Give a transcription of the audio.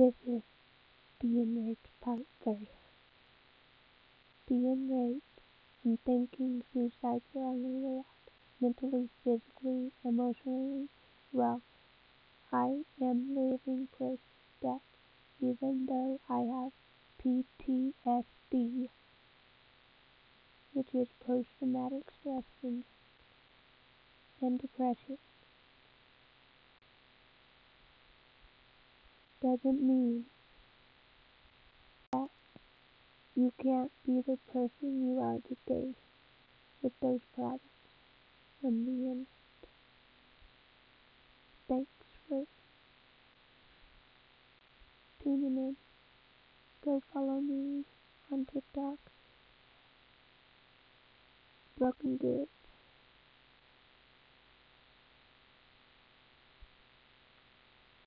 Is being raped part three. Being raped and thinking on the way out. Mentally, physically, emotionally, well, I am living proof that even though I have PTSD, which is post-traumatic stress syndrome, and depression, doesn't mean that you can't be the person you are today with those products from the internet. Thanks for tuning in. Go follow me on TikTok. Broken Good.